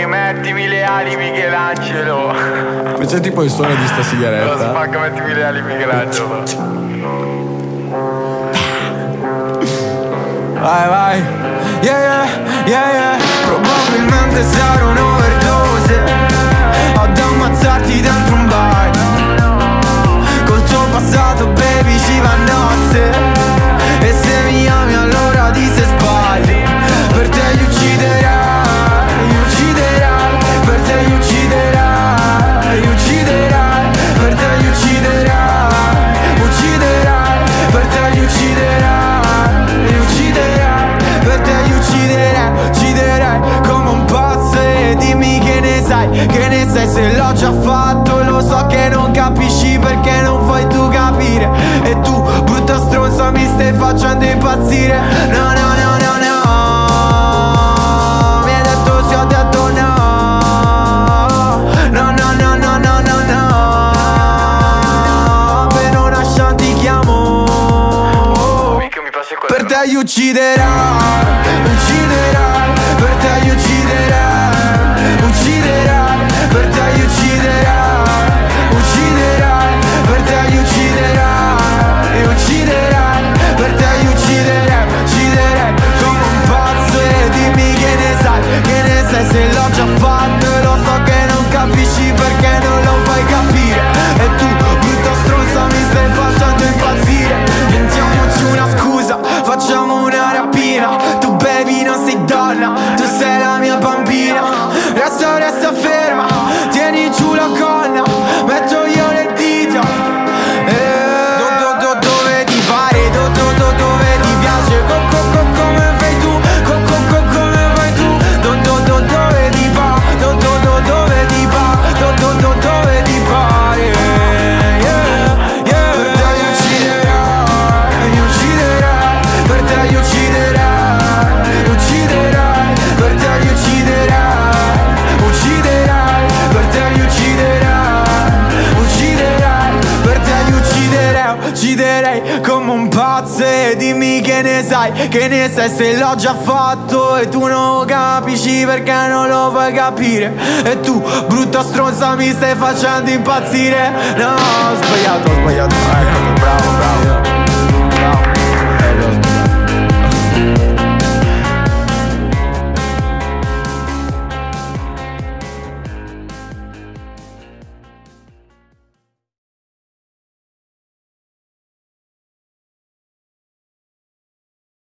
Mettimi le ali Michelangelo C'è tipo il suono di sta Lo sigaretta. spacca, mettimi le ali Michelangelo Vai, vai. Yeah, yeah, yeah, yeah. Probabilmente sarò un'overdose. Ad ammazzarti dentro un bar. Col tuo passato, baby, ci va a nozze. Ucciderai, ucciderai. Per te li ucciderai, ucciderai come un pazzo. E dimmi che ne sai, che ne sai se l'ho già fatto. Lo so che non capisci perché non vuoi tu capire. E tu, brutta stronza, mi stai facendo impazzire. No, no. Te li ucciderai, ucciderai, per te li ucciderai, ucciderai, ucciderei come un pazzo E dimmi che ne sai, che ne sai se l'ho già fatto E tu non capisci perché non lo vuoi capire. E tu, brutta stronza, mi stai facendo impazzire. No, ho sbagliato, ho sbagliato. Bravo, bravo